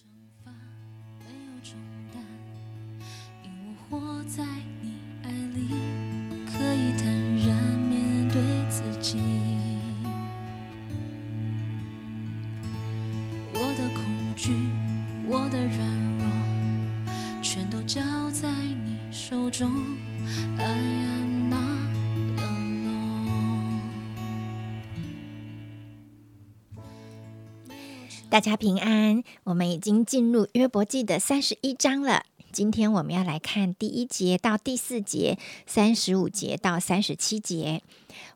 惩罚没有重担，因我活在你爱里，可以坦然面对自己。我的恐惧，我的软弱，全都交在你手中。哎呀。大家平安，我们已经进入约伯记的三十一章了。今天我们要来看第一节到第四节，三十五节到三十七节。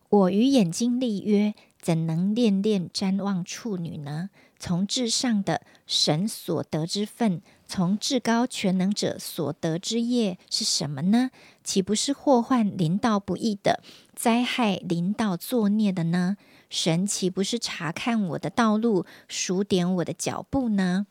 我与眼睛立约，怎能恋恋瞻望处女呢？从至上的神所得之份，从至高全能者所得之业是什么呢？岂不是祸患临到不义的，灾害临到作孽的呢？神岂不是查看我的道路，数点我的脚步呢？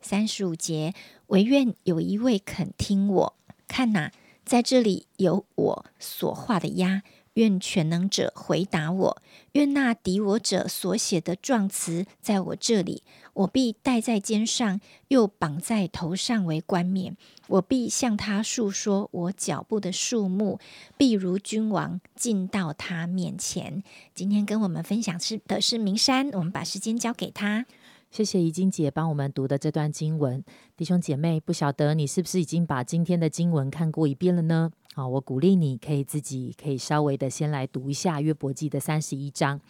三十五节，唯愿有一位肯听我。看哪，在这里有我所画的鸭。愿全能者回答我。愿那敌我者所写的状词在我这里，我必戴在肩上，又绑在头上为冠冕。我必向他述说我脚步的数目，必如君王进到他面前。今天跟我们分享是的是明山，我们把时间交给他。谢谢怡晶姐帮我们读的这段经文，弟兄姐妹，不晓得你是不是已经把今天的经文看过一遍了呢？好，我鼓励你可以自己可以稍微的先来读一下约伯记的三十一章。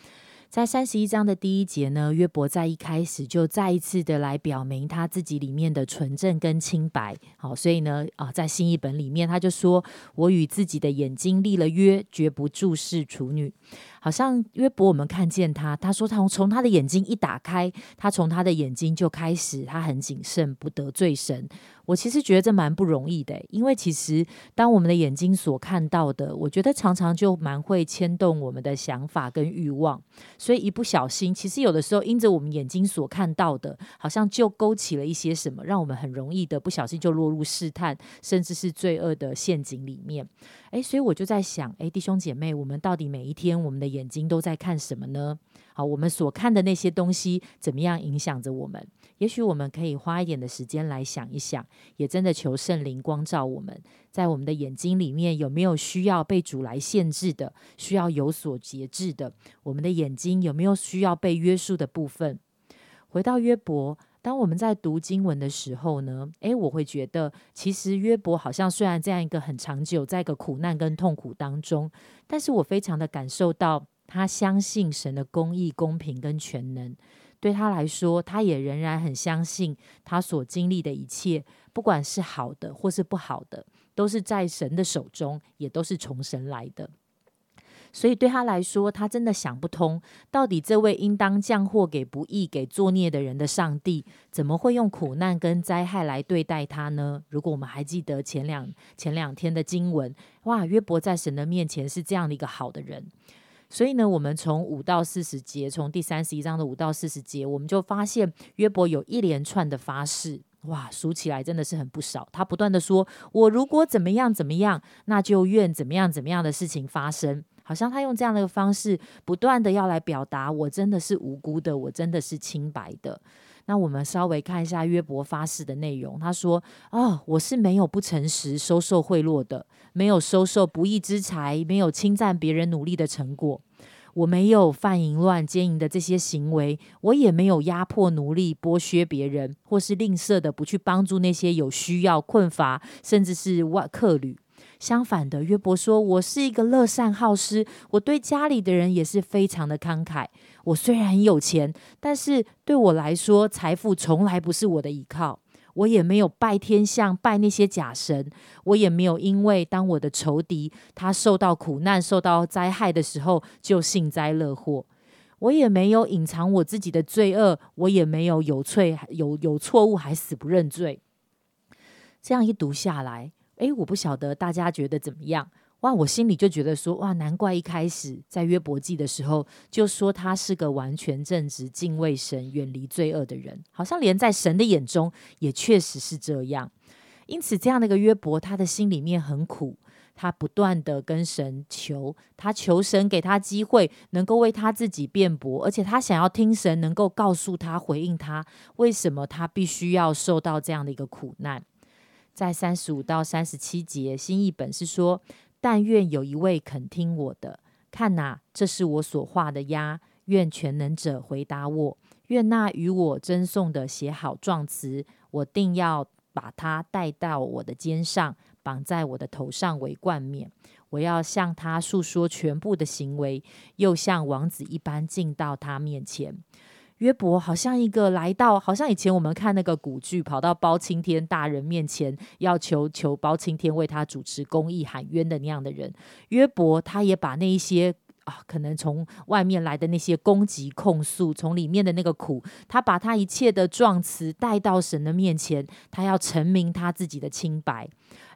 在三十一章的第一节呢，约伯在一开始就再一次的来表明他自己里面的纯正跟清白。好，所以呢，啊，在新译本里面他就说：“我与自己的眼睛立了约，绝不注视处女。”好像约伯，我们看见他，他说他从他的眼睛一打开，他从他的眼睛就开始，他很谨慎，不得罪神。我其实觉得这蛮不容易的，因为其实当我们的眼睛所看到的，我觉得常常就蛮会牵动我们的想法跟欲望。所以一不小心，其实有的时候因着我们眼睛所看到的，好像就勾起了一些什么，让我们很容易的不小心就落入试探，甚至是罪恶的陷阱里面。诶，所以我就在想，诶，弟兄姐妹，我们到底每一天我们的眼睛都在看什么呢？好，我们所看的那些东西怎么样影响着我们？也许我们可以花一点的时间来想一想，也真的求圣灵光照我们，在我们的眼睛里面有没有需要被主来限制的，需要有所节制的？我们的眼睛有没有需要被约束的部分？回到约伯。当我们在读经文的时候呢，诶，我会觉得，其实约伯好像虽然这样一个很长久，在一个苦难跟痛苦当中，但是我非常的感受到他相信神的公义、公平跟全能。对他来说，他也仍然很相信他所经历的一切，不管是好的或是不好的，都是在神的手中，也都是从神来的。所以对他来说，他真的想不通，到底这位应当降祸给不义、给作孽的人的上帝，怎么会用苦难跟灾害来对待他呢？如果我们还记得前两前两天的经文，哇，约伯在神的面前是这样的一个好的人。所以呢，我们从五到四十节，从第三十一章的五到四十节，我们就发现约伯有一连串的发誓，哇，数起来真的是很不少。他不断的说：“我如果怎么样怎么样，那就愿怎么样怎么样的事情发生。”好像他用这样的方式，不断的要来表达，我真的是无辜的，我真的是清白的。那我们稍微看一下约伯发誓的内容，他说：“哦，我是没有不诚实收受贿赂的，没有收受不义之财，没有侵占别人努力的成果，我没有犯淫乱奸淫的这些行为，我也没有压迫奴隶剥削别人，或是吝啬的不去帮助那些有需要困乏，甚至是外客旅。”相反的，约伯说：“我是一个乐善好施，我对家里的人也是非常的慷慨。我虽然很有钱，但是对我来说，财富从来不是我的依靠。我也没有拜天象，拜那些假神。我也没有因为当我的仇敌他受到苦难、受到灾害的时候，就幸灾乐祸。我也没有隐藏我自己的罪恶，我也没有有罪有有错误还死不认罪。这样一读下来。”哎，我不晓得大家觉得怎么样哇？我心里就觉得说哇，难怪一开始在约伯记的时候就说他是个完全正直、敬畏神、远离罪恶的人，好像连在神的眼中也确实是这样。因此，这样的一个约伯，他的心里面很苦。他不断的跟神求，他求神给他机会，能够为他自己辩驳，而且他想要听神能够告诉他、回应他，为什么他必须要受到这样的一个苦难。在三十五到三十七节，新译本是说：“但愿有一位肯听我的，看哪，这是我所画的鸭。愿全能者回答我，愿那与我争送的写好状词，我定要把它带到我的肩上，绑在我的头上为冠冕。我要向他诉说全部的行为，又像王子一般进到他面前。”约伯好像一个来到，好像以前我们看那个古剧，跑到包青天大人面前，要求求包青天为他主持公义、喊冤的那样的人。约伯他也把那一些啊，可能从外面来的那些攻击、控诉，从里面的那个苦，他把他一切的状词带到神的面前，他要陈明他自己的清白。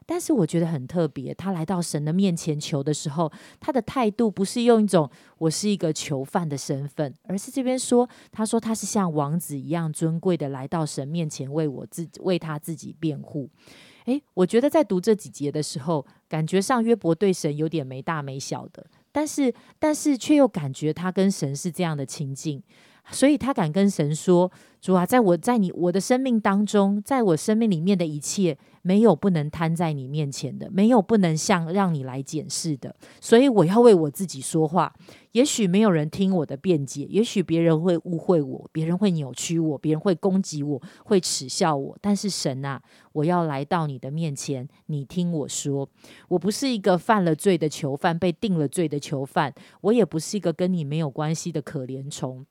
但是我觉得很特别，他来到神的面前求的时候，他的态度不是用一种我是一个囚犯的身份，而是这边说，他说他是像王子一样尊贵的来到神面前为我自为他自己辩护。诶，我觉得在读这几节的时候，感觉上约伯对神有点没大没小的，但是但是却又感觉他跟神是这样的亲近。所以他敢跟神说：“主啊，在我在你我的生命当中，在我生命里面的一切，没有不能摊在你面前的，没有不能向让你来检视的。所以我要为我自己说话。也许没有人听我的辩解，也许别人会误会我，别人会扭曲我，别人会攻击我，会耻笑我。但是神啊，我要来到你的面前，你听我说。我不是一个犯了罪的囚犯，被定了罪的囚犯，我也不是一个跟你没有关系的可怜虫。”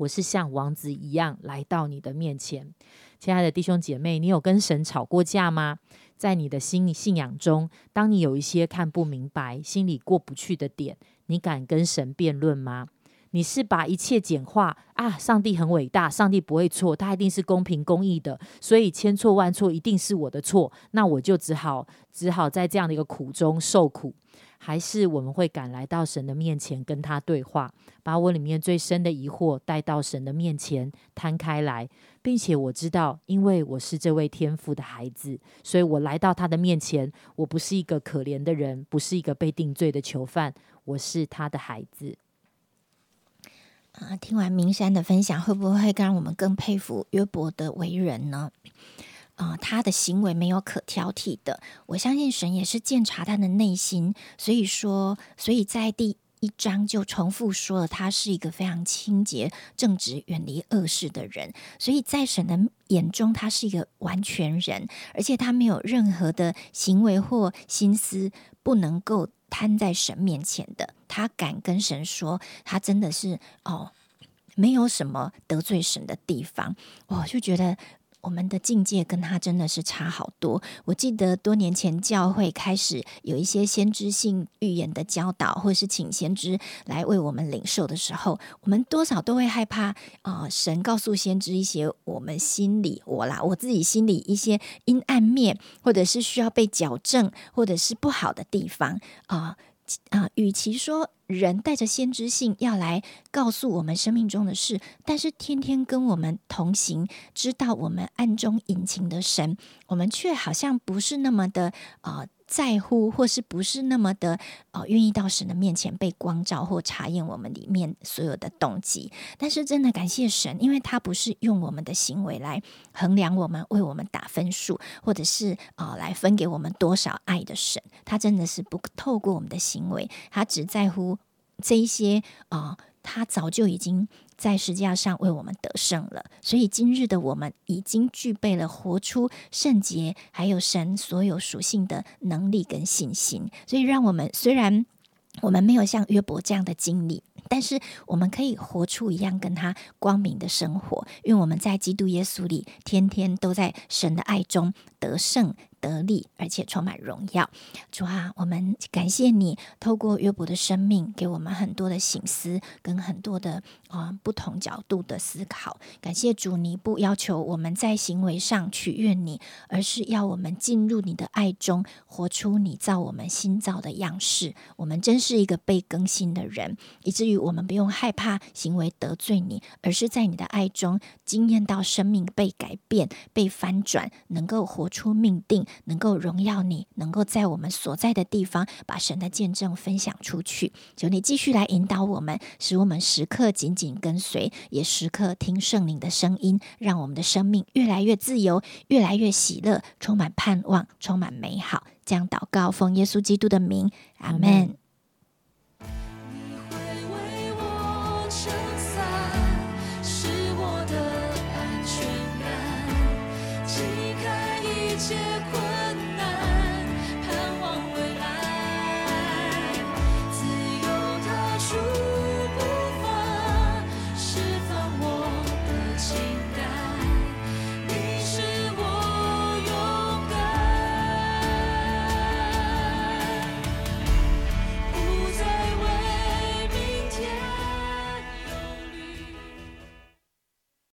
我是像王子一样来到你的面前，亲爱的弟兄姐妹，你有跟神吵过架吗？在你的心信仰中，当你有一些看不明白、心里过不去的点，你敢跟神辩论吗？你是把一切简化啊？上帝很伟大，上帝不会错，他一定是公平公义的，所以千错万错一定是我的错，那我就只好只好在这样的一个苦中受苦。还是我们会赶来到神的面前跟他对话，把我里面最深的疑惑带到神的面前摊开来，并且我知道，因为我是这位天父的孩子，所以我来到他的面前，我不是一个可怜的人，不是一个被定罪的囚犯，我是他的孩子。啊，听完明山的分享，会不会让我们更佩服约伯的为人呢？啊，他的行为没有可挑剔的。我相信神也是鉴察他的内心，所以说，所以在第一章就重复说了，他是一个非常清洁、正直、远离恶事的人。所以在神的眼中，他是一个完全人，而且他没有任何的行为或心思不能够摊在神面前的。他敢跟神说，他真的是哦，没有什么得罪神的地方。我就觉得。我们的境界跟他真的是差好多。我记得多年前教会开始有一些先知性预言的教导，或是请先知来为我们领受的时候，我们多少都会害怕啊！神告诉先知一些我们心里我啦，我自己心里一些阴暗面，或者是需要被矫正，或者是不好的地方啊。啊，与其说人带着先知性要来告诉我们生命中的事，但是天天跟我们同行，知道我们暗中隐情的神，我们却好像不是那么的啊。在乎或是不是那么的哦，愿意到神的面前被光照或查验我们里面所有的动机。但是真的感谢神，因为他不是用我们的行为来衡量我们，为我们打分数，或者是啊来分给我们多少爱的神。他真的是不透过我们的行为，他只在乎这一些啊，他早就已经。在十字架上为我们得胜了，所以今日的我们已经具备了活出圣洁，还有神所有属性的能力跟信心。所以，让我们虽然我们没有像约伯这样的经历，但是我们可以活出一样跟他光明的生活，因为我们在基督耶稣里，天天都在神的爱中得胜。得力，而且充满荣耀。主啊，我们感谢你，透过约伯的生命，给我们很多的醒思，跟很多的啊不同角度的思考。感谢主，你不要求我们在行为上取悦你，而是要我们进入你的爱中，活出你造我们新造的样式。我们真是一个被更新的人，以至于我们不用害怕行为得罪你，而是在你的爱中惊艳到生命被改变、被翻转，能够活出命定。能够荣耀你，能够在我们所在的地方把神的见证分享出去。求你继续来引导我们，使我们时刻紧紧跟随，也时刻听圣灵的声音，让我们的生命越来越自由，越来越喜乐，充满盼望，充满美好。这样祷告，奉耶稣基督的名，阿门。你会为我